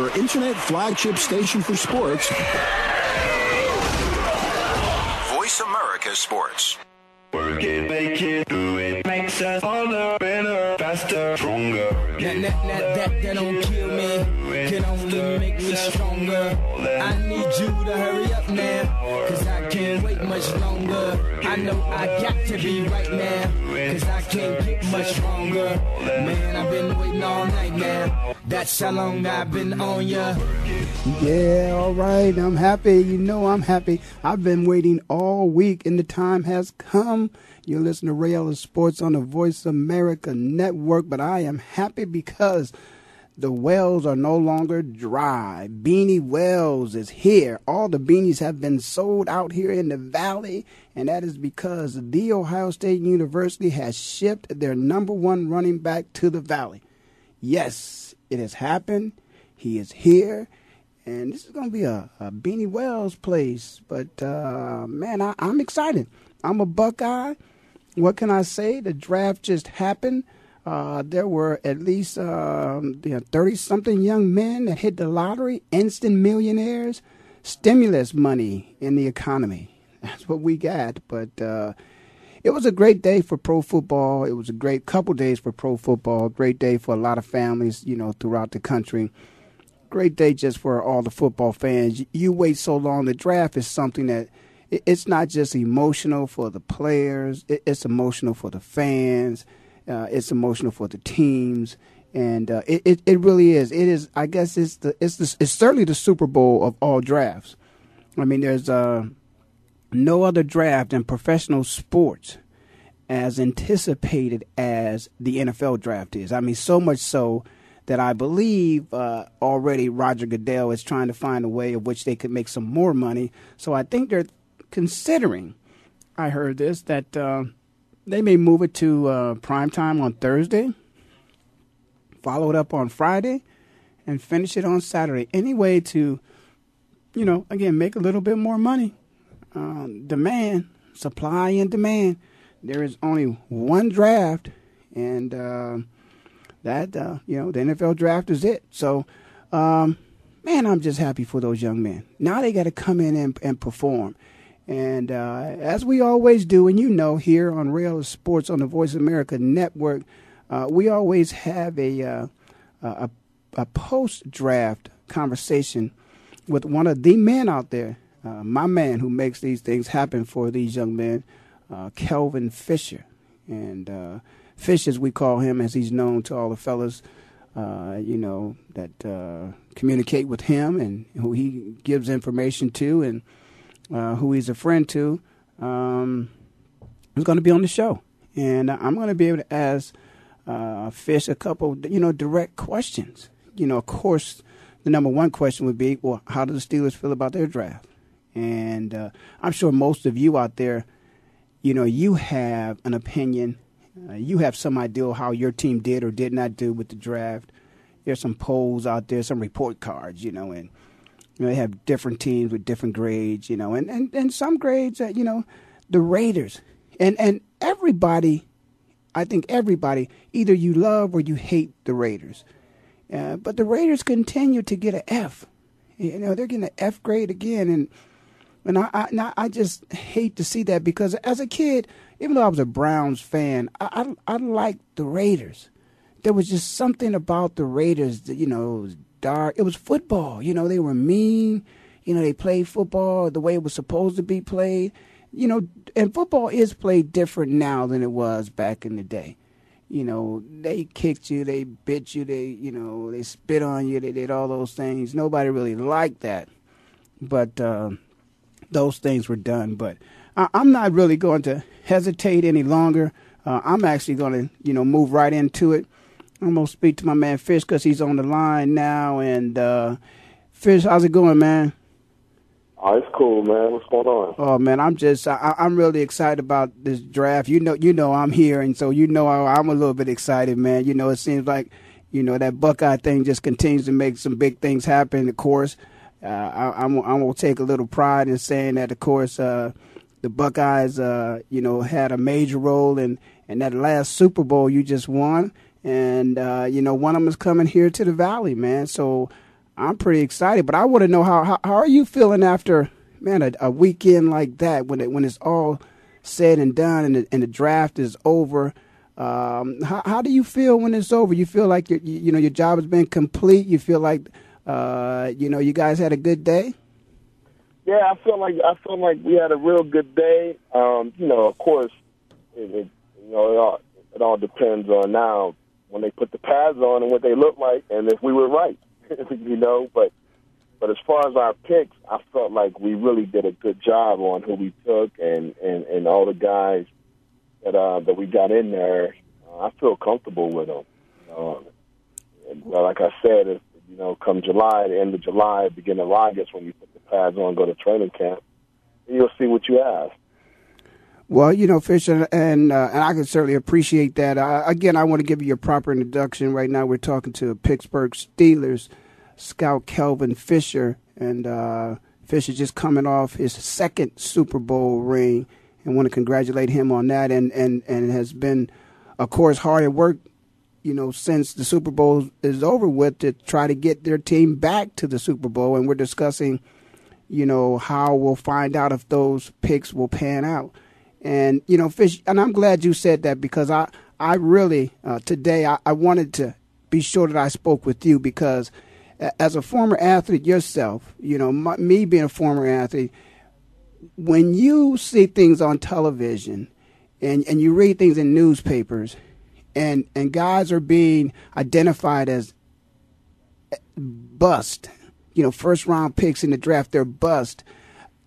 your internet flagship station for sports. Voice America Sports. Work it, make it, do it. Makes us harder, better, faster, stronger. That, that, that, that, that don't kill me, can only make me stronger. I need you to hurry up now, cause I can't wait much longer. I know I got to be right now, cause I can't get much stronger. Man, I've been waiting all night now. That's how long I've been on ya. Yeah, all right. I'm happy. You know I'm happy. I've been waiting all week and the time has come. You listen to Ray Sports on the Voice America Network, but I am happy because the wells are no longer dry. Beanie Wells is here. All the beanies have been sold out here in the valley, and that is because The Ohio State University has shipped their number one running back to the valley. Yes, it has happened. He is here. And this is going to be a, a Beanie Wells place. But, uh, man, I, I'm excited. I'm a Buckeye. What can I say? The draft just happened. Uh, there were at least um, 30 something young men that hit the lottery, instant millionaires, stimulus money in the economy. That's what we got. But uh, it was a great day for pro football. It was a great couple days for pro football. Great day for a lot of families, you know, throughout the country. Great day just for all the football fans. You wait so long. The draft is something that it's not just emotional for the players. It's emotional for the fans. Uh, it's emotional for the teams, and uh, it, it, it really is. It is. I guess it's the it's the, it's certainly the Super Bowl of all drafts. I mean, there's uh, no other draft in professional sports as anticipated as the NFL draft is. I mean, so much so that I believe uh, already Roger Goodell is trying to find a way of which they could make some more money. So I think they're considering. I heard this that uh, they may move it to uh, prime time on Thursday, follow it up on Friday, and finish it on Saturday. Any way to, you know, again, make a little bit more money. Uh, demand, supply and demand. There is only one draft, and uh, that uh, you know the NFL draft is it. So, um, man, I'm just happy for those young men. Now they got to come in and, and perform. And uh, as we always do, and you know, here on Real Sports on the Voice of America Network, uh, we always have a uh, a, a post draft conversation with one of the men out there, uh, my man who makes these things happen for these young men, uh, Kelvin Fisher, and uh, Fish as we call him, as he's known to all the fellas. you know that communicate with him and who he gives information to, and uh, who he's a friend to, um, is going to be on the show, and I'm going to be able to ask uh, Fish a couple, you know, direct questions. You know, of course, the number one question would be, well, how do the Steelers feel about their draft? And uh, I'm sure most of you out there, you know, you have an opinion. Uh, you have some idea how your team did or did not do with the draft. There's some polls out there, some report cards, you know, and you know, they have different teams with different grades, you know, and, and, and some grades that, you know, the Raiders. And and everybody, I think everybody, either you love or you hate the Raiders. Uh, but the Raiders continue to get an F. You know, they're getting an F grade again. And and I, I, I just hate to see that because as a kid, even though I was a Browns fan, I, I, I liked the Raiders. There was just something about the Raiders that, you know, dark. It was football. You know, they were mean. You know, they played football the way it was supposed to be played. You know, and football is played different now than it was back in the day. You know, they kicked you, they bit you, they, you know, they spit on you, they did all those things. Nobody really liked that. But uh, those things were done. But I- I'm not really going to hesitate any longer. Uh, I'm actually going to, you know, move right into it. I'm gonna speak to my man Fish because he's on the line now. And uh, Fish, how's it going, man? Oh, it's cool, man. What's going on? Oh man, I'm just I, I'm really excited about this draft. You know, you know I'm here, and so you know I, I'm a little bit excited, man. You know, it seems like you know that Buckeye thing just continues to make some big things happen. Of course, uh, I, I'm I'm gonna take a little pride in saying that. Of course, uh, the Buckeyes, uh, you know, had a major role in in that last Super Bowl you just won and uh, you know one of them is coming here to the valley, man. So I'm pretty excited, but I want to know how, how how are you feeling after man a, a weekend like that when it when it's all said and done and the, and the draft is over. Um, how, how do you feel when it's over? You feel like you you know your job has been complete. You feel like uh, you know you guys had a good day. Yeah, I feel like I feel like we had a real good day. Um, you know, of course, it, it, you know it all, it all depends on now when they put the pads on and what they look like, and if we were right, you know. But but as far as our picks, I felt like we really did a good job on who we took and and and all the guys that uh that we got in there. Uh, I feel comfortable with them. Know, and, well, like I said, if, you know, come July, the end of July, beginning of August, when you put the pads on, go to training camp, you'll see what you have. Well, you know, Fisher, and uh, and I can certainly appreciate that. Again, I want to give you a proper introduction. Right now, we're talking to Pittsburgh Steelers scout Kelvin Fisher, and uh, Fisher just coming off his second Super Bowl ring, and want to congratulate him on that. And and and has been, of course, hard at work, you know, since the Super Bowl is over with to try to get their team back to the Super Bowl. And we're discussing, you know, how we'll find out if those picks will pan out. And you know, Fish, and I'm glad you said that because I I really uh, today I, I wanted to be sure that I spoke with you because as a former athlete yourself, you know, my, me being a former athlete, when you see things on television and, and you read things in newspapers and, and guys are being identified as bust, you know, first round picks in the draft, they're bust.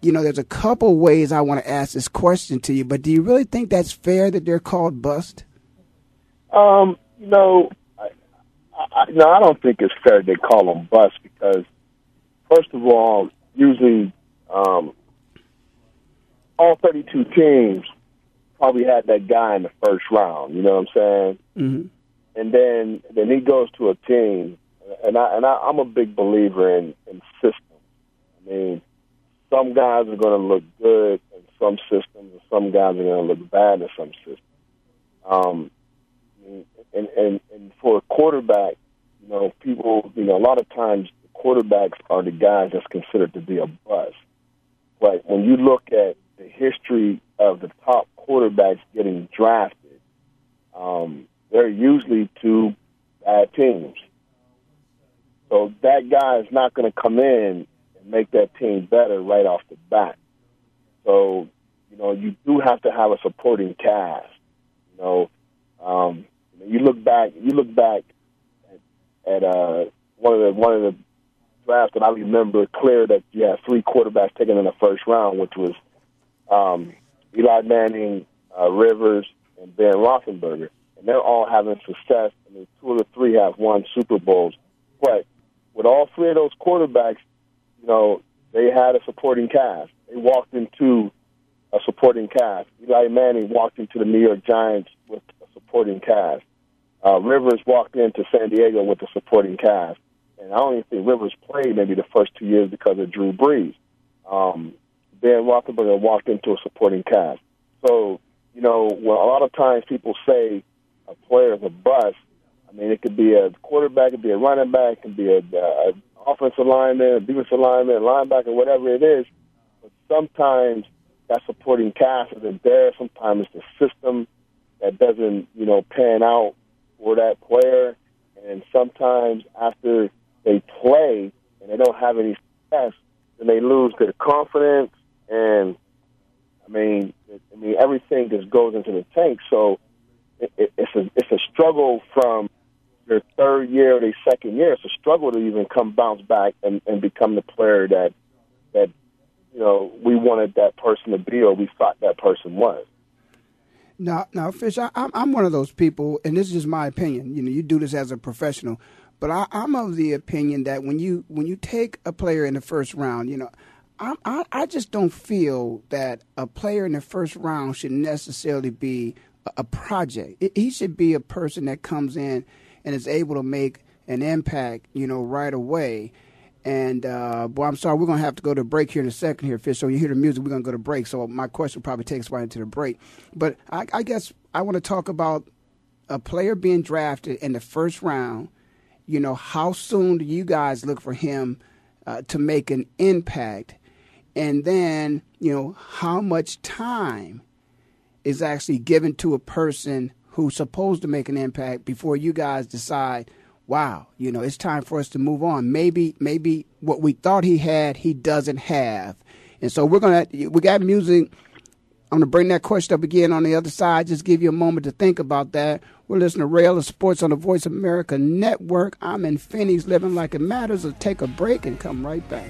You know, there's a couple ways I want to ask this question to you, but do you really think that's fair that they're called bust? Um, you know, I, no, I don't think it's fair they call them bust because, first of all, usually um, all 32 teams probably had that guy in the first round. You know what I'm saying? Mm-hmm. And then then he goes to a team, and I and I, I'm a big believer in in systems. I mean, some guys are going to look good in some systems, and some guys are going to look bad in some systems. Um, and, and and for a quarterback, you know, people, you know, a lot of times quarterbacks are the guys that's considered to be a bust. But when you look at the history of the top quarterbacks getting drafted, um, they're usually two bad teams. So that guy is not going to come in and make that team better right off the bat. So, you know, you do have to have a supporting cast. You know, um, you look back, you look back at, at uh, one of the one of the drafts that I remember clear that you had three quarterbacks taken in the first round, which was um, Eli Manning, uh, Rivers, and Ben Roethlisberger, and they're all having success. I mean, two of the three have won Super Bowls, but with all three of those quarterbacks, you know, they had a supporting cast. They walked into a supporting cast. Eli Manning walked into the New York Giants with a supporting cast. Uh, Rivers walked into San Diego with a supporting cast, and I don't even think Rivers played maybe the first two years because of Drew Brees. Um, Ben Roethlisberger walked into a supporting cast. So, you know, a lot of times people say a player is a bust. I mean, it could be a quarterback, it could be a running back, it could be an offensive lineman, a defensive lineman, linebacker, whatever it is. But sometimes that supporting cast isn't there. Sometimes it's the system that doesn't, you know, pan out for that player. And sometimes after they play and they don't have any success, then they lose their confidence. And I mean, I mean, everything just goes into the tank. So it, it, it's a it's a struggle from their third year or their second year. It's a struggle to even come bounce back and, and become the player that that you know we wanted that person to be or we thought that person was. Now, now, Fish, I, am I'm one of those people, and this is just my opinion. You know, you do this as a professional, but I, I'm of the opinion that when you when you take a player in the first round, you know, I, I, I just don't feel that a player in the first round should necessarily be a, a project. It, he should be a person that comes in and is able to make an impact, you know, right away. And uh, boy, I'm sorry, we're gonna have to go to break here in a second here, Fish. So you hear the music, we're gonna go to break. So my question probably takes us right into the break. But I, I guess I want to talk about a player being drafted in the first round, you know, how soon do you guys look for him uh, to make an impact? And then, you know, how much time is actually given to a person who's supposed to make an impact before you guys decide, wow, you know, it's time for us to move on. Maybe, maybe what we thought he had, he doesn't have. And so we're gonna, we got music. I'm gonna bring that question up again on the other side. Just give you a moment to think about that. We're listening to Rail of Sports on the Voice America Network. I'm in finney's living like it matters. We'll take a break and come right back.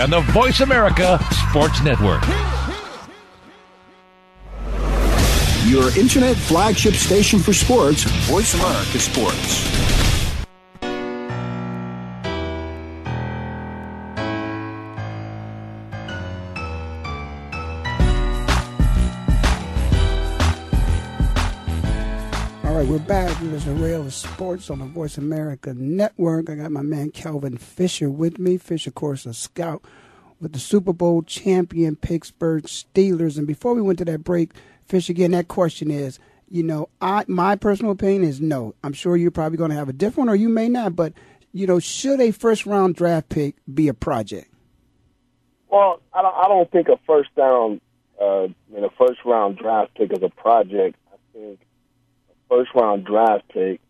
on the Voice America Sports Network. Your internet flagship station for sports. Voice America Sports. Right, we're back. This is Rail Sports on the Voice America Network. I got my man Kelvin Fisher with me. Fisher, of course, a scout with the Super Bowl champion Pittsburgh Steelers. And before we went to that break, Fisher, again, that question is, you know, I my personal opinion is no. I'm sure you're probably going to have a different, or you may not. But you know, should a first round draft pick be a project? Well, I don't, I don't think a first down, uh, a first round draft pick is a project. I think first round draft pick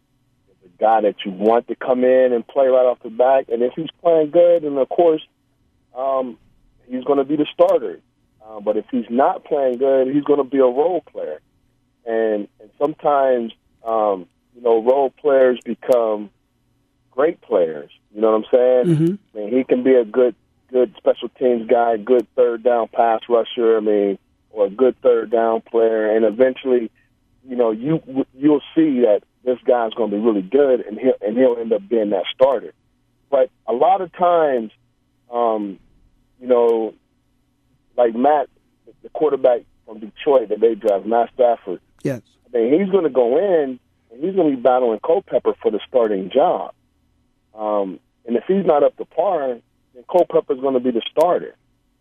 is a guy that you want to come in and play right off the bat. And if he's playing good, and of course, um, he's going to be the starter. Uh, but if he's not playing good, he's going to be a role player. And, and sometimes, um, you know, role players become great players. You know what I'm saying? Mm-hmm. I mean, he can be a good, good special teams guy, good third down pass rusher. I mean, or a good third down player, and eventually, you know, you you'll see that this guy's going to be really good, and he'll and he'll end up being that starter. But a lot of times, um, you know, like Matt, the quarterback from Detroit that they draft, Matt Stafford. Yes. I mean, he's going to go in and he's going to be battling Culpepper for the starting job. Um, and if he's not up to par, then Culpepper's going to be the starter.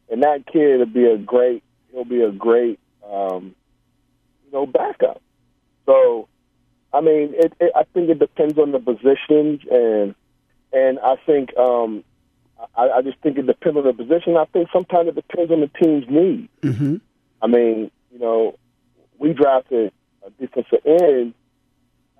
And that kid will be a great, he'll be a great, um, you know, backup. So I mean, it, it, I think it depends on the positions, and and I think um, I, I just think it depends on the position. I think sometimes it depends on the team's need. Mm-hmm. I mean, you know, we drafted a defensive end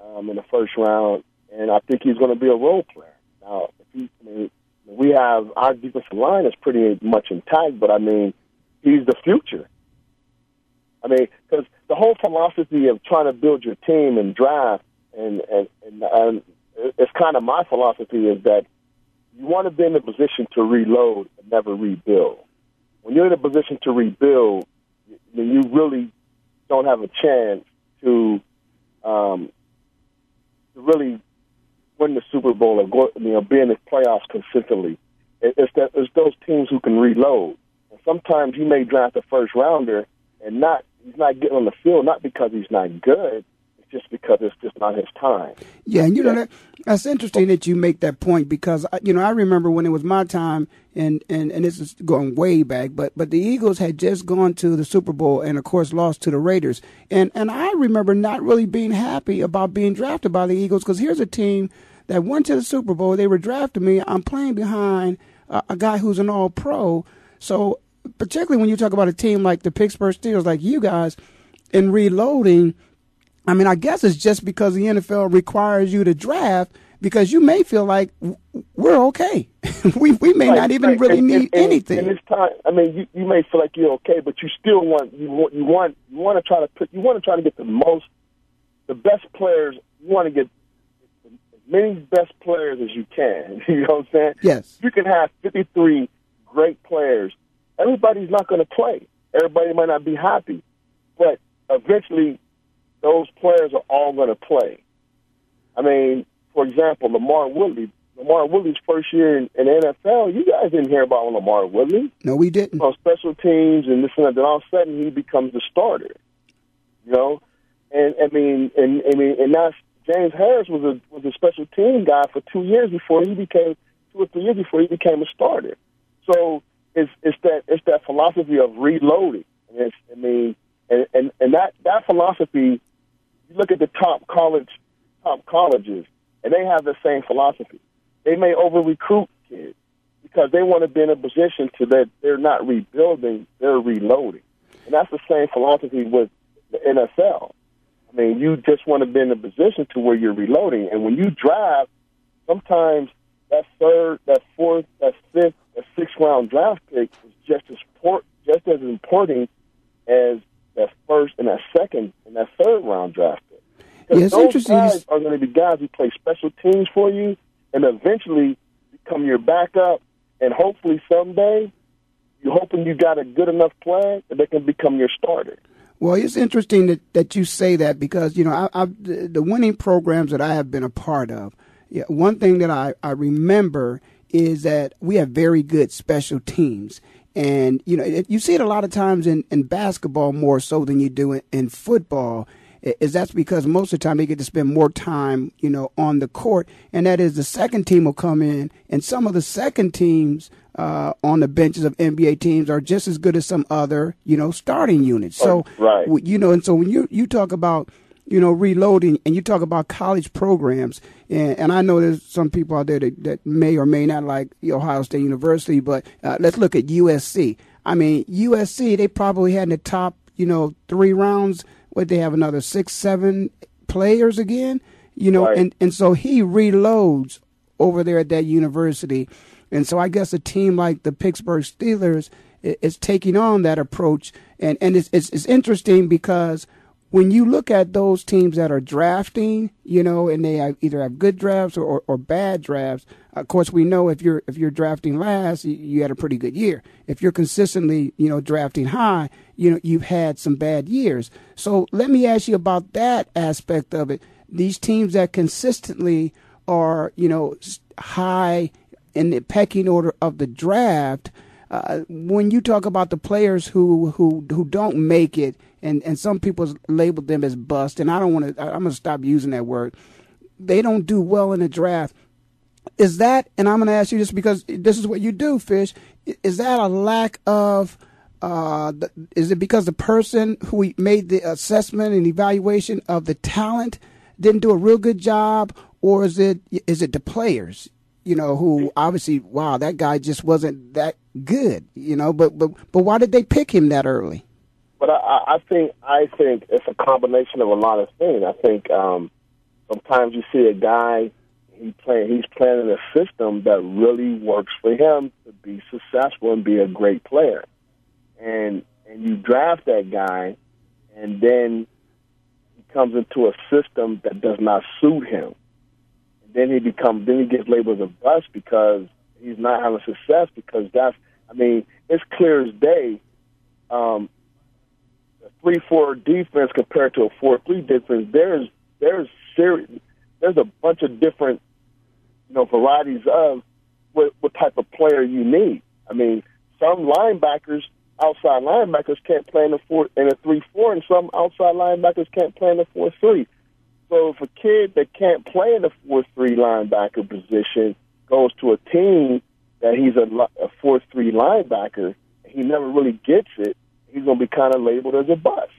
um, in the first round, and I think he's going to be a role player. Now, if he, I mean, we have our defensive line is pretty much intact, but I mean, he's the future. I mean, because the whole philosophy of trying to build your team and draft, and and, and, and it's kind of my philosophy is that you want to be in a position to reload and never rebuild. When you're in a position to rebuild, then you really don't have a chance to um, to really win the Super Bowl or go, you know, be in the playoffs consistently. It's that it's those teams who can reload. And sometimes you may draft a first rounder and not he's not getting on the field not because he's not good, it's just because it's just not his time. Yeah, and you know that that's interesting that you make that point because you know I remember when it was my time and and and this is going way back, but but the Eagles had just gone to the Super Bowl and of course lost to the Raiders, and and I remember not really being happy about being drafted by the Eagles because here's a team that went to the Super Bowl, they were drafting me, I'm playing behind uh, a guy who's an All Pro, so particularly when you talk about a team like the Pittsburgh Steelers, like you guys, in reloading. I mean, I guess it's just because the NFL requires you to draft because you may feel like we're okay. we we may right, not even right. really and, need and, anything. And this time, I mean, you, you may feel like you're okay, but you still want you want you want you want to try to put you want to try to get the most, the best players. You want to get as many best players as you can. You know what I'm saying? Yes. You can have 53 great players. Everybody's not going to play. Everybody might not be happy, but eventually, those players are all going to play. I mean, for example, LaMarr Woodley. LaMarr Woodley's first year in, in the NFL, you guys didn't hear about LaMarr Woodley. No, we didn't. On special teams and this and that. Then all of a sudden, he becomes the starter. You know, and I mean, and I mean, and that's James Harris was a was a special team guy for two years before he became two or three years before he became a starter. So it's it's that it's that philosophy of reloading. And I mean, and, and and that that philosophy. You look at the top college top colleges, and they have the same philosophy. They may over recruit kids because they want to be in a position to that they're not rebuilding, they're reloading, and that's the same philosophy with the NFL. I mean, you just want to be in a position to where you're reloading, and when you draft, sometimes that third, that fourth, that fifth, that six round draft pick is just as port, just as important as that first and that second and that third round draft pick. Yeah, it's those interesting. guys are going to be guys who play special teams for you and eventually become your backup. And hopefully someday, you're hoping you got a good enough plan that they can become your starter. Well, it's interesting that, that you say that because you know I, I, the the winning programs that I have been a part of. Yeah, one thing that I, I remember is that we have very good special teams, and you know it, you see it a lot of times in, in basketball more so than you do in, in football. Is that's because most of the time they get to spend more time, you know, on the court, and that is the second team will come in, and some of the second teams uh, on the benches of NBA teams are just as good as some other, you know, starting units. So, Right. you know, and so when you you talk about you know reloading and you talk about college programs, and, and I know there's some people out there that, that may or may not like Ohio State University, but uh, let's look at USC. I mean, USC they probably had in the top, you know, three rounds. What they have another six, seven players again, you know, Right. and and so he reloads over there at that university. And so I guess a team like the Pittsburgh Steelers i- is taking on that approach. And, and it's, it's, it's interesting because when you look at those teams that are drafting, you know, and they have, either have good drafts or, or, or bad drafts, of course, we know if you're if you're drafting last, you, you had a pretty good year. If you're consistently, you know, drafting high, you know, you've had some bad years. So let me ask you about that aspect of it. These teams that consistently are, you know, high in the pecking order of the draft. Uh, when you talk about the players who who who don't make it, and and some people label them as bust, and I don't want to. I'm going to stop using that word. They don't do well in the draft. Is that? And I'm going to ask you this because this is what you do, Fish. Is that a lack of? Uh, is it because the person who made the assessment and evaluation of the talent didn't do a real good job, or is it is it the players? You know, who obviously, wow, that guy just wasn't that good. You know, but but but why did they pick him that early? But I, I think I think it's a combination of a lot of things. I think um, sometimes you see a guy he play he's playing in a system that really works for him to be successful and be a great player, and and you draft that guy, and then he comes into a system that does not suit him. Then he becomes then he gets labeled a bust because he's not having success because that's I mean it's clear as day. Um, three four defense compared to a four three defense, there's there's serious there's a bunch of different you know varieties of what, what type of player you need. I mean, some linebackers, outside linebackers, can't play in a four in a three four, and some outside linebackers can't play in a four three. So if a kid that can't play in a four three linebacker position goes to a team that he's a, a four three linebacker, he never really gets it he's going to be kind of labeled as a bust.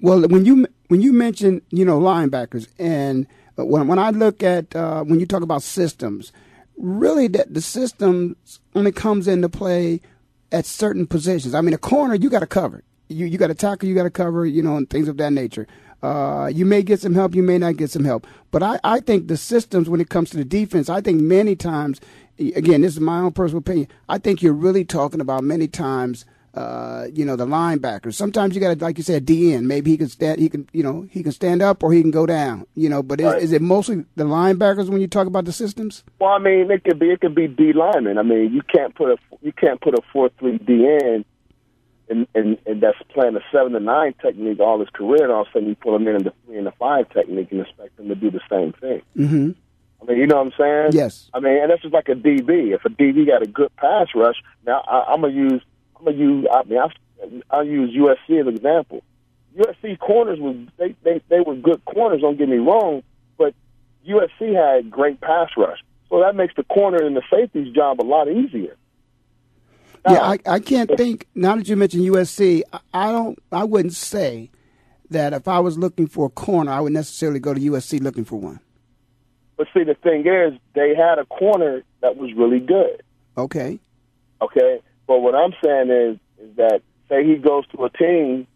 Well, when you when you mention you know linebackers, and when when I look at uh, when you talk about systems, really that the systems only comes into play at certain positions. I mean, a corner you got to cover. You you got to tackle, you got to cover, you know, and things of that nature. Uh, you may get some help, you may not get some help. But I, I think the systems, when it comes to the defense, I think many times, again, this is my own personal opinion. I think you're really talking about many times uh, you know, the linebackers. Sometimes you got to, like you said, DN. Maybe he can stand, he can, you know, he can stand up or he can go down. You know, but is, right. is it mostly the linebackers when you talk about the systems? Well, I mean, it could be, it could be D lineman. I mean, you can't put a, you can't put a four three DN. And, and, and that's playing a seven to nine technique all his career, and all of a sudden you put him in the three and the five technique and expect him to do the same thing. Mm-hmm. I mean, you know what I'm saying? Yes. I mean, and that's just like a DB. If a DB got a good pass rush, now I, I'm gonna use I'm gonna use. I mean, I I use USC as an example. USC corners was they they they were good corners. Don't get me wrong, but USC had great pass rush, so that makes the corner and the safety's job a lot easier. Yeah, I, I can't think. Now that you mentioned USC, I, I don't. I wouldn't say that if I was looking for a corner, I would necessarily go to USC looking for one. But see, the thing is, they had a corner that was really good. Okay. Okay. But what I'm saying is, is that say he goes to a team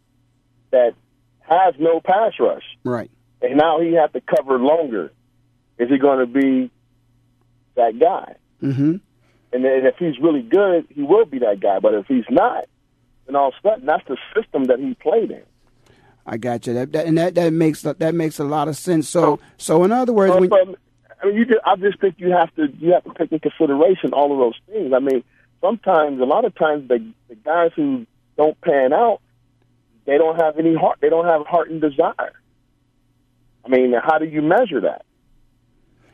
that has no pass rush, right? And now he has to cover longer. Is he going to be that guy? Mm-hmm. And if he's really good, he will be that guy. But if he's not, then all of a sudden that's the system that he played in. I got you. That, that and that that makes that makes a lot of sense. So so in other words, when, I mean, you just, I just think you have to you have to take into consideration all of those things. I mean, sometimes, a lot of times, the, the guys who don't pan out, they don't have any heart. They don't have heart and desire. I mean, how do you measure that?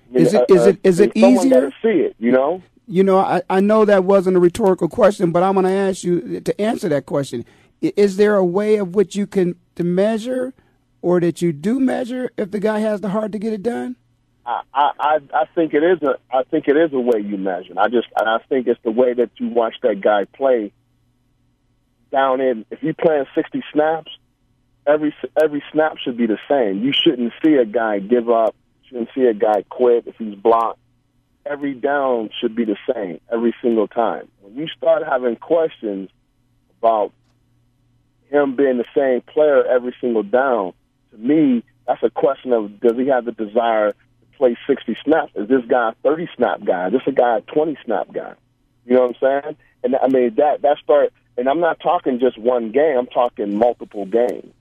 I mean, is it uh, is it uh, is it easier? To see it, you know. You know, I, I know that wasn't a rhetorical question, but I'm going to ask you to answer that question. Is there a way of which you can to measure, or that you do measure if the guy has the heart to get it done? I, I I think it is a I think it is a way you measure. I just I think it's the way that you watch that guy play. Down in if you playing sixty snaps, every every snap should be the same. You shouldn't see a guy give up. Shouldn't see a guy quit if he's blocked. Every down should be the same every single time. When you start having questions about him being the same player every single down, to me, that's a question of does he have the desire to play 60 snaps? Is this guy a 30 snap guy? Is this a guy a 20 snap guy? You know what I'm saying? And I mean that that start. And I'm not talking just one game. I'm talking multiple games.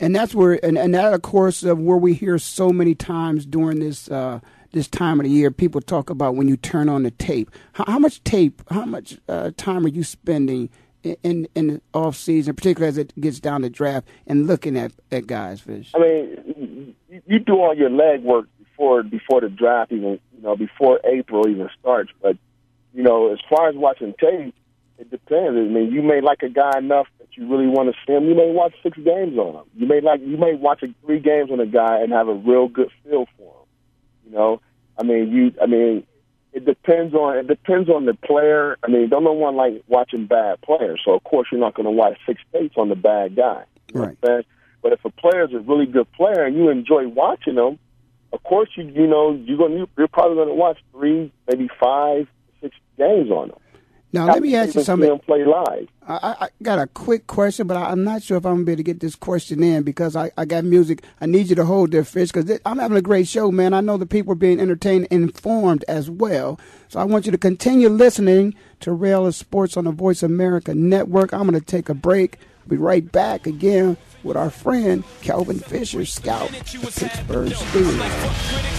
And that's where, and, and that of course, of where we hear so many times during this uh, this time of the year, people talk about when you turn on the tape. How, how much tape? How much uh, time are you spending in, in in the off season, particularly as it gets down to draft, and looking at at guys? Fish. I mean, you do all your leg work before before the draft even you know before April even starts. But you know, as far as watching tape, it depends. I mean, you may like a guy enough that you really want to see him. You may watch six games on him. You may like you may watch three games on a guy and have a real good feel for him. You know, I mean, you. I mean, it depends on it depends on the player. I mean, don't no one like watching bad players. So of course you're not going to watch six tapes on the bad guy. right. But But if a player is a really good player and you enjoy watching them, of course you you know you're going you're probably going to watch three, maybe five, six games on them. Now let me ask you something. Them play live. I, I got a quick question, but I, am not sure if I'm going to be able to get this question in because I, I got music. I need you to hold there, Fish, because I'm having a great show, man. I know the people are being entertained informed as well. So I want you to continue listening to Rail of Sports on the Voice America Network. I'm going to take a break. Be right back again with our friend Kelvin Fisher, scout the Pittsburgh Steelers.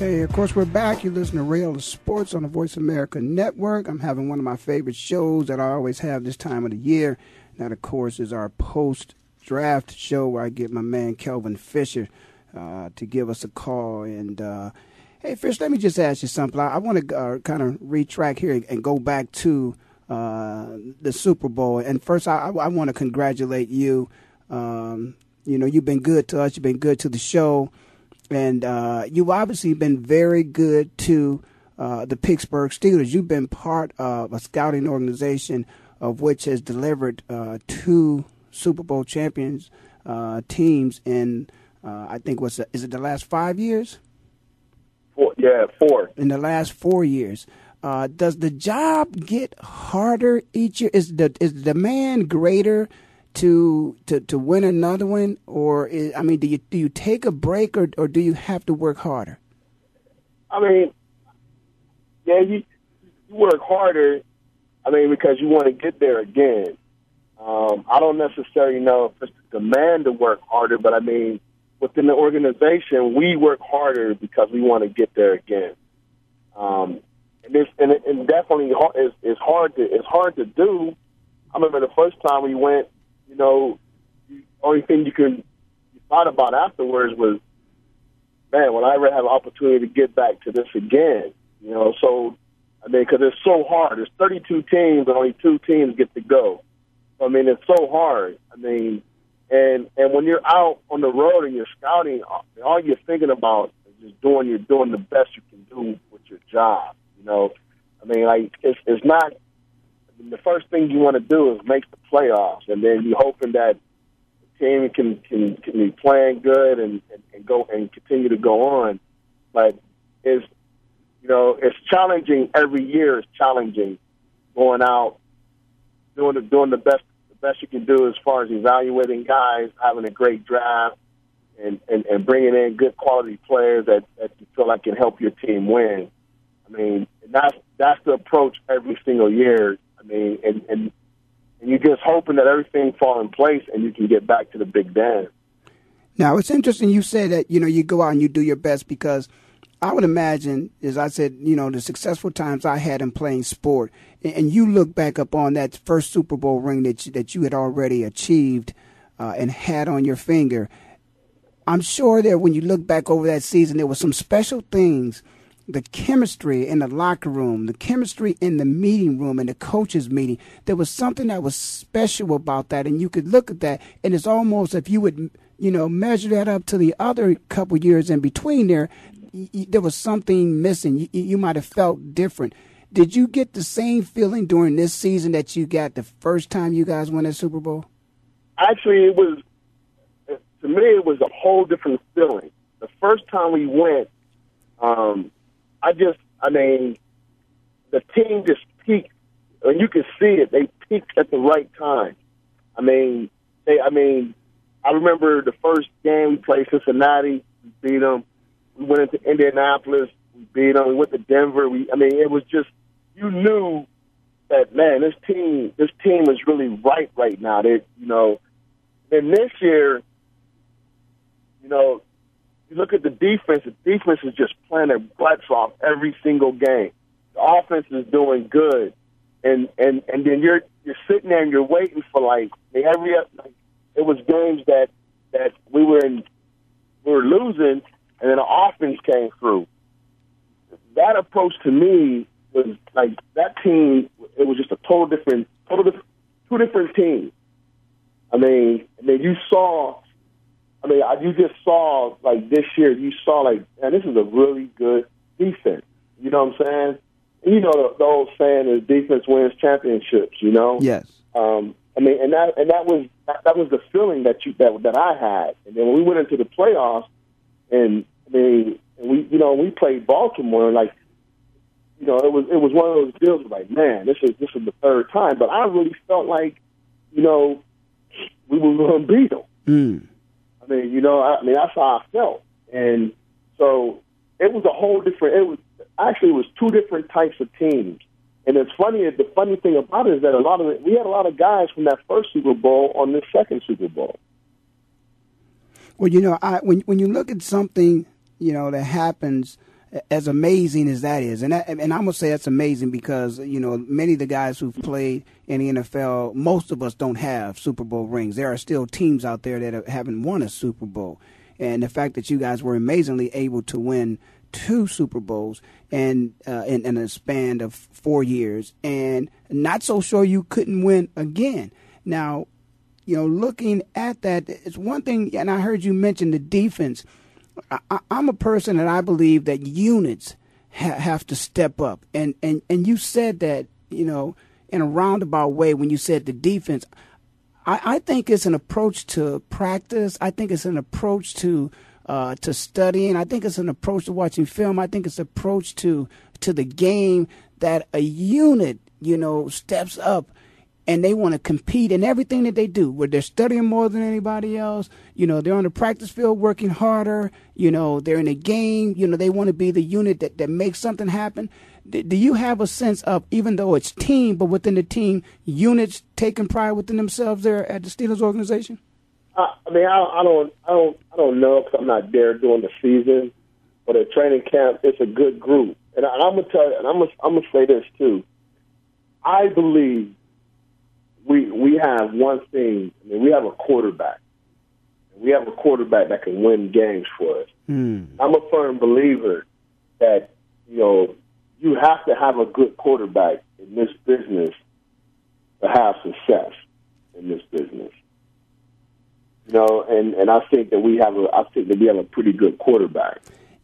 Okay, of course, we're back. You listen to Rail of Sports on the Voice America Network. I'm having one of my favorite shows that I always have this time of the year. That, of course, is our post draft show where I get my man Kelvin Fisher uh, to give us a call. And, uh, hey, Fish, let me just ask you something. I, I want to uh, kind of retrack here and go back to uh, the Super Bowl. And first, I, I want to congratulate you. Um, you know, you've been good to us, you've been good to the show and uh, you've obviously been very good to uh, the Pittsburgh Steelers. You've been part of a scouting organization of which has delivered uh, two Super Bowl champions uh, teams in uh, I think what's is it the last five years? Four, yeah, four. In the last four years. Uh, does the job get harder each year? Is the is the demand greater to to to win another one, or is, I mean, do you do you take a break, or or do you have to work harder? I mean, yeah, you, you work harder. I mean, because you want to get there again. Um, I don't necessarily know if it's the demand to work harder, but I mean, within the organization, we work harder because we want to get there again. Um, and, it's, and, and definitely it's, it's hard to it's hard to do I remember the first time we went. You know, the only thing you can you thought about afterwards was, man, will I ever have an opportunity to get back to this again? You know, so I mean, because it's so hard. There's 32 teams, and only two teams get to go. I mean, it's so hard. I mean, and and when you're out on the road and you're scouting, all you're thinking about is just doing you're doing the best you can do with your job. You know, I mean, like it's it's not the first thing you want to do is make the playoffs, and then you're hoping that the team can can, can be playing good and, and, and go and continue to go on. But it's you know it's challenging every year. It's challenging going out doing the doing the best the best you can do as far as evaluating guys, having a great draft, and and, and bringing in good quality players that that you feel like can help your team win. I mean, that's that's the approach every single year. I mean, and and and you're just hoping that everything fall in place and you can get back to the big dance. Now it's interesting you say that you know you go out and you do your best because I would imagine, as I said, you know, the successful times I had in playing sport, and you look back up on that first Super Bowl ring that you, that you had already achieved uh, and had on your finger. I'm sure that when you look back over that season, there were some special things the chemistry in the locker room, the chemistry in the meeting room in the coaches meeting. There was something that was special about that, and you could look at that, and it's almost if you would, you know, measure that up to the other couple years in between there, y- there was something missing. You, you might have felt different. Did you get the same feeling during this season that you got the first time you guys won that Super Bowl? Actually, it was to me it was a whole different feeling. The first time we went, um, I just, I mean, the team just peaked, and you can see it. They peaked at the right time. I mean, they, I mean, I remember the first game we played Cincinnati, we beat them. We went into Indianapolis, we beat them. We went to Denver. We, I mean, it was just you knew that man, this team, this team is really right right now. They, you know, and this year, you know, you look at the defense, the defense is just playing their butts off every single game. The offense is doing good. And and and then you're you're sitting there and you're waiting for like every like it was games that that we were in we were losing and then the offense came through. That approach to me was like that team it was just a total different total different, two different teams. I mean, I mean you saw I mean, you just saw like this year. You saw like, man, this is a really good defense. You know what I'm saying? And, you know the, the old saying is defense wins championships. You know? Yes. Um, I mean, and that and that was that, that was the feeling that you that that I had. And then when we went into the playoffs, and I mean, we you know we played Baltimore, like you know it was it was one of those deals. Like, man, this is this is the third time, but I really felt like, you know, we were going to beat them. Mm. I mean, you know, I, mean, that's how I felt. And so it was a whole different, it was actually, it was two different types of teams. And it's funny, the funny thing about it is that a lot of it, we had a lot of guys from that first Super Bowl on this second Super Bowl. Well, you know, I, when when you look at something, you know, that happens as amazing as that is, and that, and I'm gonna say that's amazing because you know many of the guys who've played in the NFL, most of us don't have Super Bowl rings. There are still teams out there that haven't won a Super Bowl, and the fact that you guys were amazingly able to win two Super Bowls and uh, in, in a span of four years, and not so sure you couldn't win again. Now, you know, looking at that, it's one thing, and I heard you mention the defense. I, am a person that I believe that units ha- have to step up, and, and and you said that you know in a roundabout way when you said the defense. I, I think it's an approach to practice. I think it's an approach to uh, to studying. I think it's an approach to watching film. I think it's an approach to to the game that a unit you know steps up and they want to compete in everything that they do, where they're studying more than anybody else. You know, they're on the practice field working harder. You know, they're in a game. You know, they want to be the unit that, that makes something happen. D- do you have a sense of, even though it's team, but within the team, units taking pride within themselves there at the Steelers organization? Uh, I mean, I, I don't, I don't, I don't know because I'm not there during the season. But at training camp, it's a good group, and, I, and I'm gonna tell you, and I'm gonna, I'm gonna say this too. I believe we we have one thing. I mean, we have a quarterback. We have a quarterback that can win games for us. Hmm. I'm a firm believer that you know you have to have a good quarterback in this business to have success in this business. You know, and and I think that we have a I think that we have a pretty good quarterback.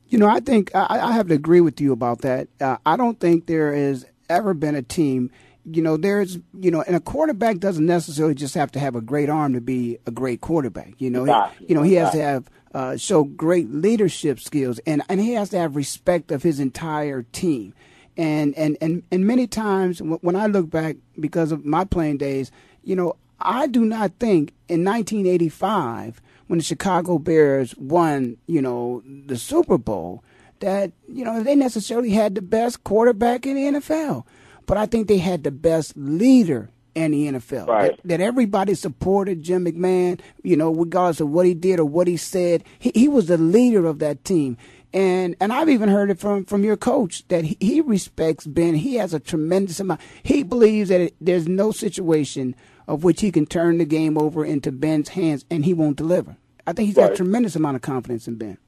You know, I think I, I have to agree with you about that. Uh, I don't think there has ever been a team. You know, there's you know, and a quarterback doesn't necessarily just have to have a great arm to be a great quarterback. You know, Exactly. he, you know he has to have uh, show great leadership skills, and and he has to have respect of his entire team. And and and and many times when I look back because of my playing days, you know, I do not think in 1985 when the Chicago Bears won, you know, the Super Bowl that you know they necessarily had the best quarterback in the NFL, but I think they had the best leader in the NFL. Right. That, that everybody supported Jim McMahon, you know, regardless of what he did or what he said. He, he was the leader of that team. And and I've even heard it from from your coach that he, he respects Ben. He has a tremendous amount. He believes that it, there's no situation of which he can turn the game over into Ben's hands and he won't deliver. I think he's got a tremendous amount of confidence in Ben.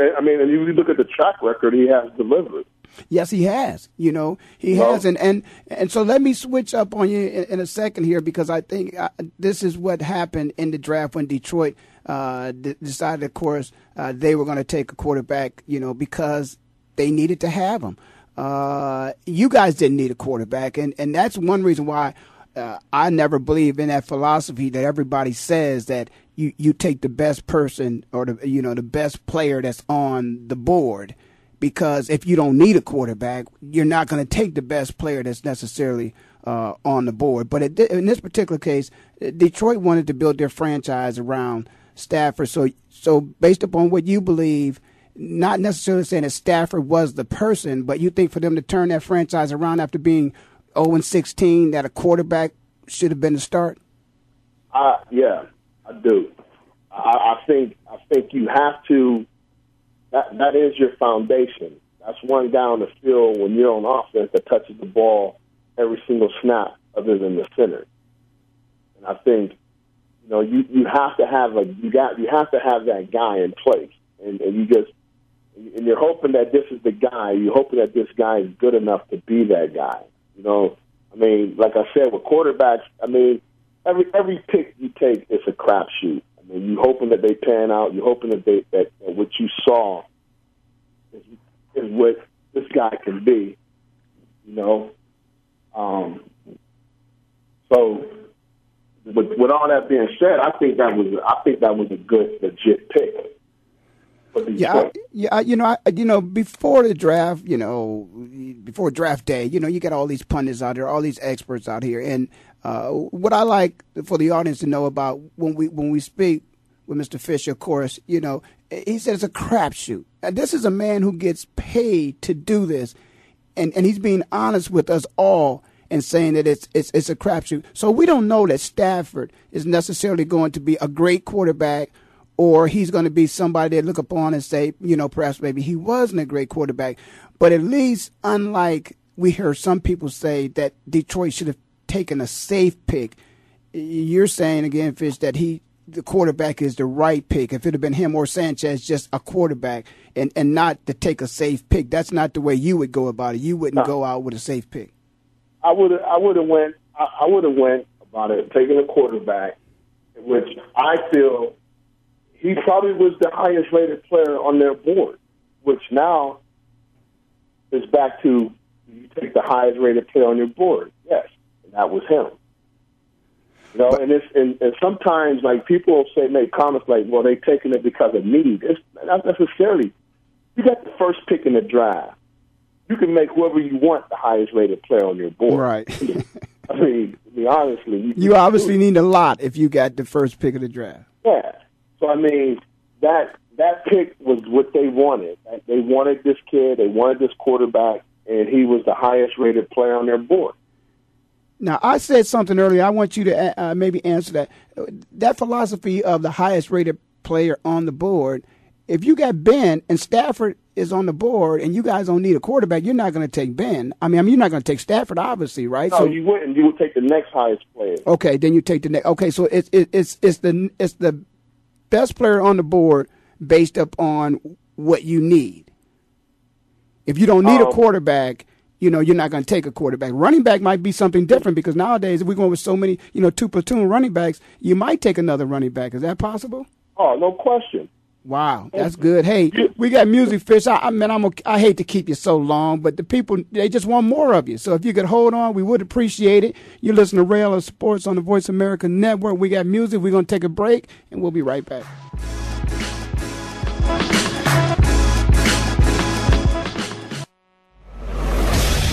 I mean, and you look at the track record, he has delivered. Yes, he has. You know, he Well- has, and and and so let me switch up on you in, in a second here because I think uh, this is what happened in the draft when Detroit uh, d- decided, of course, uh, they were going to take a quarterback. You know, because they needed to have him. Uh, you guys didn't need a quarterback, and and that's one reason why. Uh, I never believe in that philosophy that everybody says that you, you take the best person or the you know the best player that's on the board because if you don't need a quarterback, you're not going to take the best player that's necessarily uh, on the board. But it, in this particular case, Detroit wanted to build their franchise around Stafford. So, so based upon what you believe, not necessarily saying that Stafford was the person, but you think for them to turn that franchise around after being 0 and 16, that a quarterback should have been the start. I yeah, I do. I, I think I think you have to. That that is your foundation. That's one guy on the field when you're on offense that touches the ball every single snap, other than the center. And I think you know you you have to have a you got you have to have that guy in place, and, and you just and you're hoping that this is the guy. You're hoping that this guy is good enough to be that guy. You know, I mean, like I said, with quarterbacks, I mean, every every pick you take is a crapshoot. I mean, you hoping that they pan out. You're hoping that they that, that what you saw is, is what this guy can be. You know, um, so with, with all that being said, I think that was I think that was a good legit pick. Yeah, I, yeah. I- You know, I, you know, before the draft, you know, before draft day, you know, you got all these pundits out there, all these experts out here, and uh, what I like for the audience to know about when we when we speak with Mr. Fisher, of course, you know, he said it's a crapshoot. This is a man who gets paid to do this, and and he's being honest with us all and saying that it's it's it's a crapshoot. So we don't know that Stafford is necessarily going to be a great quarterback or he's going to be somebody that look upon and say, you know, perhaps maybe he wasn't a great quarterback. But at least, unlike we hear some people say that Detroit should have taken a safe pick, you're saying again, Fish, that he the quarterback is the right pick. If it had been him or Sanchez, just a quarterback, and and not to take a safe pick. That's not the way you would go about it. You wouldn't go out with a safe pick. I would I would have went I, I would have went about it taking a quarterback, which I feel he probably was the highest rated player on their board, which now is back to you take the highest rated player on your board. Yes, that was him. You know, and it's and, and sometimes like people say make comments like, well, they taking it because of need. It's not necessarily. You got the first pick in the draft. You can make whoever you want the highest rated player on your board. Right. I mean, I mean honestly, you, You obviously need a lot if you got the first pick of the draft. yeah. So I mean, that that pick was what they wanted. They wanted this kid. They wanted this quarterback, and he was the highest rated player on their board. Now, I said something earlier. I want you to uh, maybe answer that. That philosophy of the highest rated player on the board. If you got Ben and Stafford is on the board and you guys don't need a quarterback, you're not going to take Ben. I mean, I mean, you're not going to take Stafford, obviously, right? No, so you wouldn't. You would take the next highest player. Okay, then you take the next. Okay, so it's it's it's the it's the best player on the board based upon what you need. If you don't need um, a quarterback, you know, you're not going to take a quarterback. Running back might be something different because nowadays, if we're going with so many, you know, two platoon running backs, you might take another running back. Is that possible? Oh, no question. Wow, that's good. Hey, we got music fish. I, I mean, I'm a, I hate to keep you so long, but the people they just want more of you. So if you could hold on, we would appreciate it. You listen to Rail of Sports on the Voice America Network. We got music. We're gonna take a break, and we'll be right back.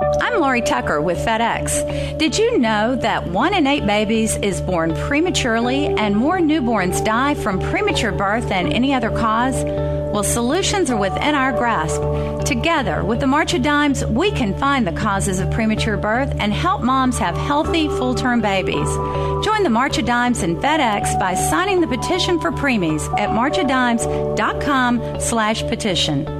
I'm Lori Tucker with FedEx. Did you know that one in eight babies is born prematurely and more newborns die from premature birth than any other cause? Well, solutions are within our grasp. Together, with the March of Dimes, we can find the causes of premature birth and help moms have healthy, full term babies. Join the March of Dimes and FedEx by signing the petition for preemies at marchofdimes.com slash petition.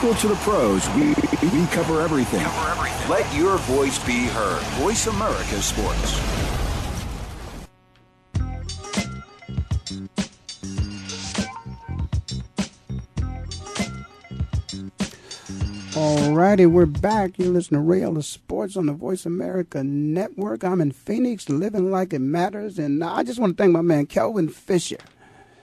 School to the pros, we, we cover everything. Cover everything. Let your voice be heard. Voice America Sports. Alrighty, we're back. You listen to of Sports on the Voice America Network. I'm in Phoenix, living like it matters, and I just want to thank my man Kelvin Fisher,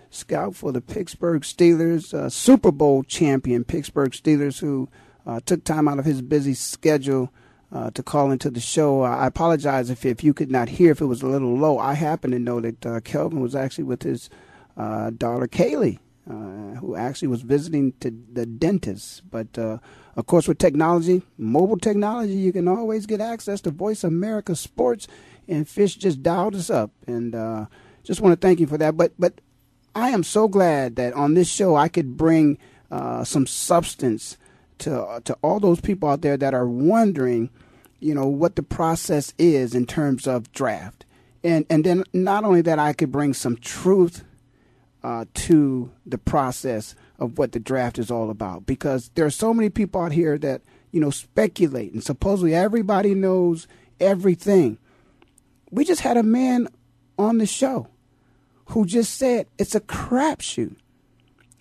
scout for the Pittsburgh Steelers, uh, Super Bowl champion Pittsburgh Steelers, who uh, took time out of his busy schedule uh, to call into the show. I apologize if if you could not hear if it was a little low. I happen to know that uh, Kelvin was actually with his uh, daughter Kaylee, uh, who actually was visiting to the dentist, but of course, with technology, mobile technology, you can always get access to Voice America Sports. And Fish just dialed us up, and just want to thank you for that. But but I am so glad that on this show I could bring uh, some substance to to all those people out there that are wondering, you know, what the process is in terms of draft, and and then not only that I could bring some truth uh, to the process of what the draft is all about because there are so many people out here that you know speculate and supposedly everybody knows everything. We just had a man on the show who just said it's a crapshoot.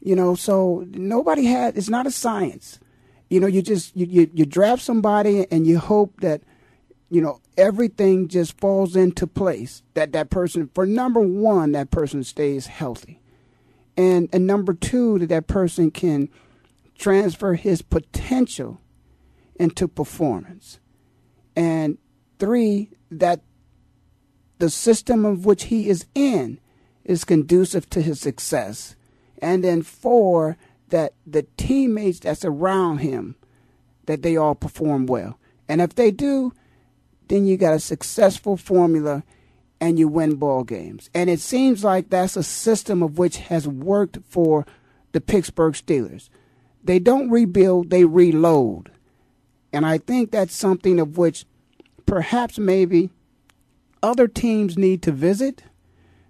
You know so nobody had it's not a science. You know you just you, you, you draft somebody and you hope that you know everything just falls into place that that person for number one that person stays healthy. And and number two that that person can transfer his potential into performance. And three that the system of which he is in is conducive to his success. And then four, that the teammates that's around him, that they all perform well. And if they do, then you got a successful formula and you win ball games. And it seems like that's a system of which has worked for the Pittsburgh Steelers. They don't rebuild, they reload. And I think that's something of which perhaps maybe other teams need to visit.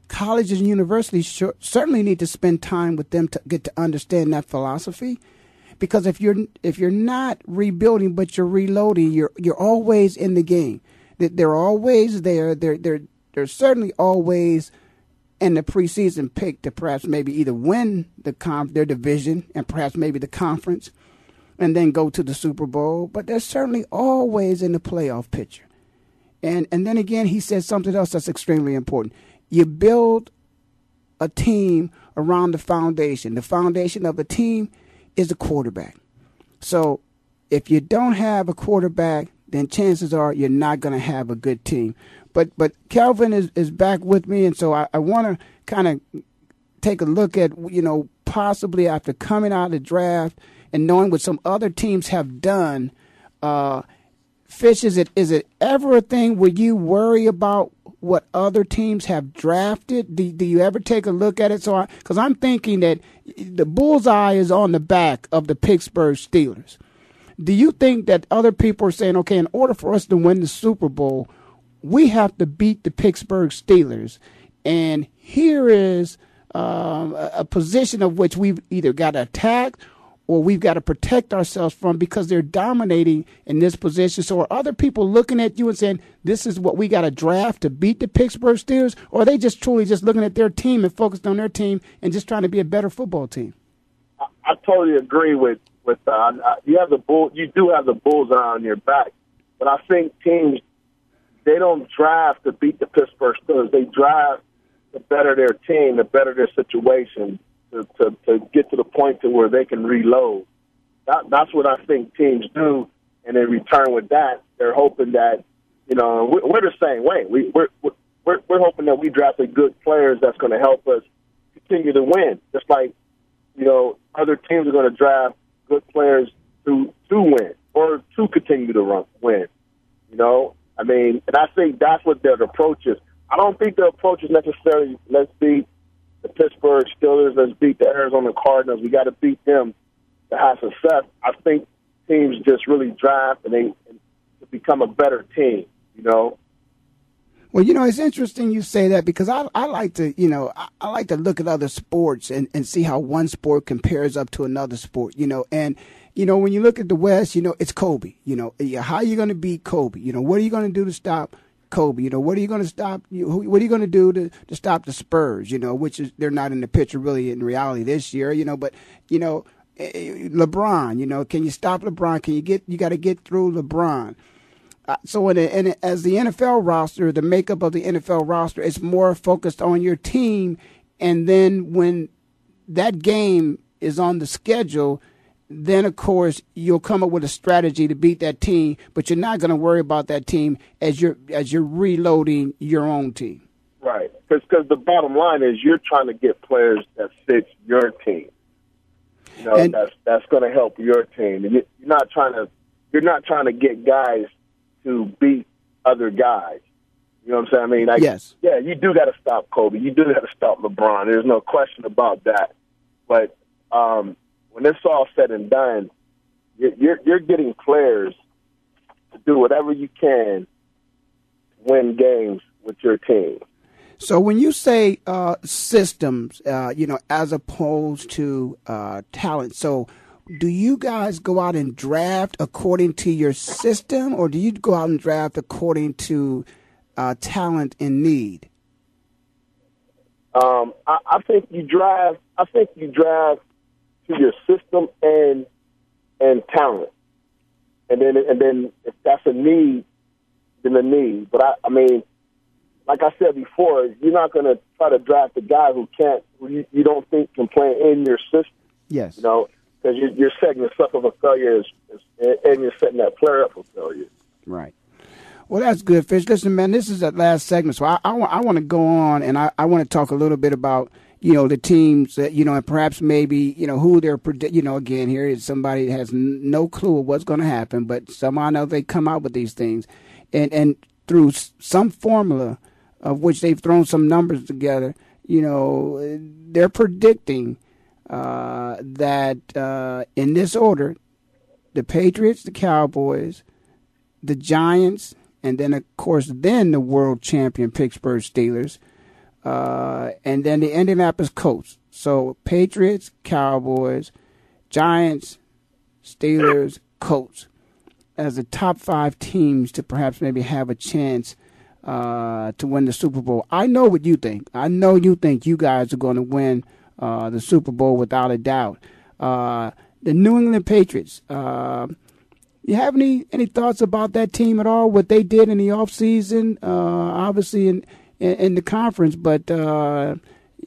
Colleges and universities certainly need to spend time with them to get to understand that philosophy. Because if you're if you're not rebuilding but you're reloading, you're you're always in the game. that They're always there. They're they're they're certainly always in the preseason pick to perhaps maybe either win the conf- their division and perhaps maybe the conference and then go to the Super Bowl, but they're certainly always in the playoff picture. And and then again, he said something else that's extremely important. You build a team around the foundation. The foundation of a team is the quarterback. So if you don't have a quarterback, then chances are you're not going to have a good team. But but Kelvin is, is back with me, and so I, I want to kind of take a look at you know possibly after coming out of the draft and knowing what some other teams have done. Uh, Fish, is it is it ever a thing where you worry about what other teams have drafted? Do, do you ever take a look at it? So, because I'm thinking that the bullseye is on the back of the Pittsburgh Steelers. Do you think that other people are saying, okay, in order for us to win the Super Bowl, we have to beat the Pittsburgh Steelers, and here is um, a, a position of which we've either got attacked attack or we've got to protect ourselves from because they're dominating in this position. So are other people looking at you and saying, this is what we got to draft to beat the Pittsburgh Steelers? Or are they just truly just looking at their team and focused on their team and just trying to be a better football team? I, I totally agree with, with uh, you have the bull, you do have the bullseye on your back. But I think teams, they don't draft to beat the Pittsburgh Steelers. They draft to better their team, to better their situation to, to, to get to the point to where they can reload. That, that's what I think teams do, and in return with that, they're hoping that you know we're, we're the same way. We, we're, we're we're hoping that we drafted good players that's going to help us continue to win. Just like you know other teams are going to draft good players to to win or to continue to run win. You know, I mean, and I think that's what their approach is. I don't think their approach is necessarily let's be the Pittsburgh Steelers. Let's beat the Arizona Cardinals. We got to beat them to have success. I think teams just really draft and they and to become a better team. You know. Well, you know, it's interesting you say that because I, I like to, you know, I, I like to look at other sports and, and see how one sport compares up to another sport, you know, and, you know, when you look at the West, you know, it's Kobe, you know, how are you going to beat Kobe? You know, what are you going to do to stop Kobe. You know, what are you going to stop? You, what are you going to do to to stop the Spurs? You know, which is they're not in the picture really in reality this year. You know, but you know, eh, eh, LeBron. You know, can you stop LeBron? Can you get? You got to get through LeBron. Uh, so, in, in as the NFL roster, the makeup of the NFL roster is more focused on your team, and then when that game is on the schedule then of course you'll come up with a strategy to beat that team, but you're not going to worry about that team as you're as you're reloading your own team. Right, because the bottom line is you're trying to get players that fit your team. You know, and, that's that's going to help your team. And you're not trying to you're not trying to get guys to beat other guys. You know what I'm saying? I mean, like, yes, yeah, you do got to stop Kobe. You do got to stop LeBron. There's no question about that. But um, when it's all said and done, you're you're getting players to do whatever you can to win games with your team. So when you say uh, systems, uh, you know, as opposed to uh, talent, so do you guys go out and draft according to your system, or do you go out and draft according to uh, talent and need? Um, I, I think you draft. I think you draft to your system and and talent. And then and then if that's a need, then a need. But I, I mean, like I said before, you're not going to try to draft a guy who can't, who you, you don't think can play in your system. Yes. You know, because you're, you're setting yourself up for failure, and you're setting that player up for failure. Right. Well, that's good, Fish. Listen, man, this is that last segment, so I, I, I want to go on and I, I want to talk a little bit about you know the teams that you know and perhaps maybe you know who they're you know again here is somebody that has no clue of what's going to happen, but somehow know they come out with these things, and and through some formula of which they've thrown some numbers together, you know they're predicting uh, that uh, in this order, the Patriots, the Cowboys, the Giants, and then of course then the world champion Pittsburgh Steelers, uh, and then the Indianapolis Colts. So Patriots, Cowboys, Giants, Steelers, Colts as the top five teams to perhaps maybe have a chance uh, to win the Super Bowl. I know what you think. I know you think you guys are going to win uh, the Super Bowl without a doubt. Uh, the New England Patriots. Uh, you have any any thoughts about that team at all? What they did in the off season, uh, obviously in, in, in the conference, but uh,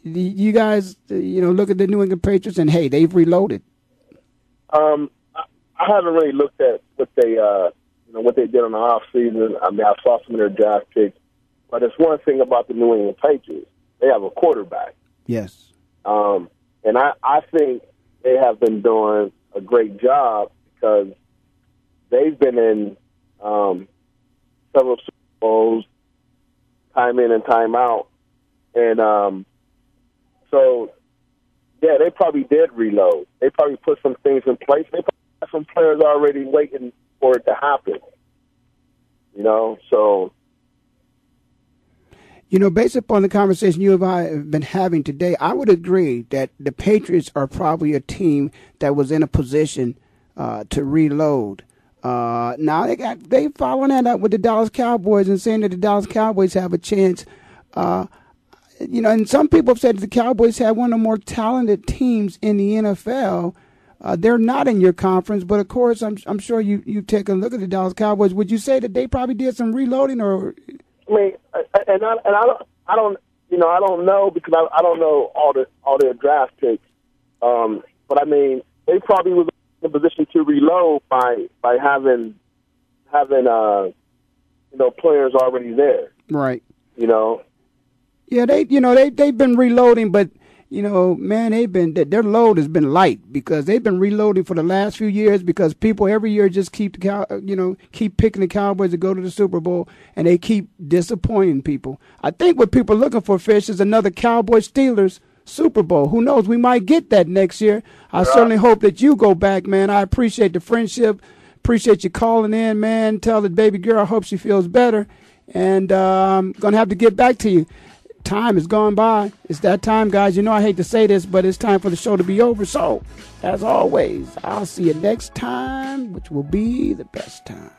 you guys, you know, look at the New England Patriots and hey, they've reloaded. Um, I haven't really looked at what they, uh, you know, what they did in the off season. I mean, I saw some of their draft picks, but it's one thing about the New England Patriots. They have a quarterback. Yes. Um, and I, I think they have been doing a great job because they've been in um, several Super Bowls, time in and time out, and um, so yeah, they probably did reload. They probably put some things in place. They probably have some players already waiting for it to happen. You know, so you know, based upon the conversation you and I have been having today, I would agree that the Patriots are probably a team that was in a position uh, to reload. Uh, now they got they following that up with the Dallas Cowboys and saying that the Dallas Cowboys have a chance. Uh, you know, and some people have said the Cowboys have one of the more talented teams in the NFL. Uh, they're not in your conference, but of course, I'm I'm sure you you take a look at the Dallas Cowboys. Would you say that they probably did some reloading, or? I mean, and I and I don't I don't you know I don't know because I I don't know all the all their draft picks, um, but I mean they probably was in position to reload by by having having uh you know players already there. Right. You know. Yeah, they you know they they've been reloading, but you know, man, they've been their load has been light because they've been reloading for the last few years because people every year just keep the cow, you know, keep picking the Cowboys to go to the Super Bowl and they keep disappointing people. I think what people are looking for, Fish, is another Cowboys Steelers Super Bowl. Who knows? We might get that next year. I certainly hope that you go back, man. I appreciate the friendship. Appreciate you calling in, man. Tell the baby girl I hope she feels better. And uh, I'm going to have to get back to you time has gone by. It's that time, guys. You know, I hate to say this, but it's time for the show to be over. So, as always, I'll see you next time, which will be the best time.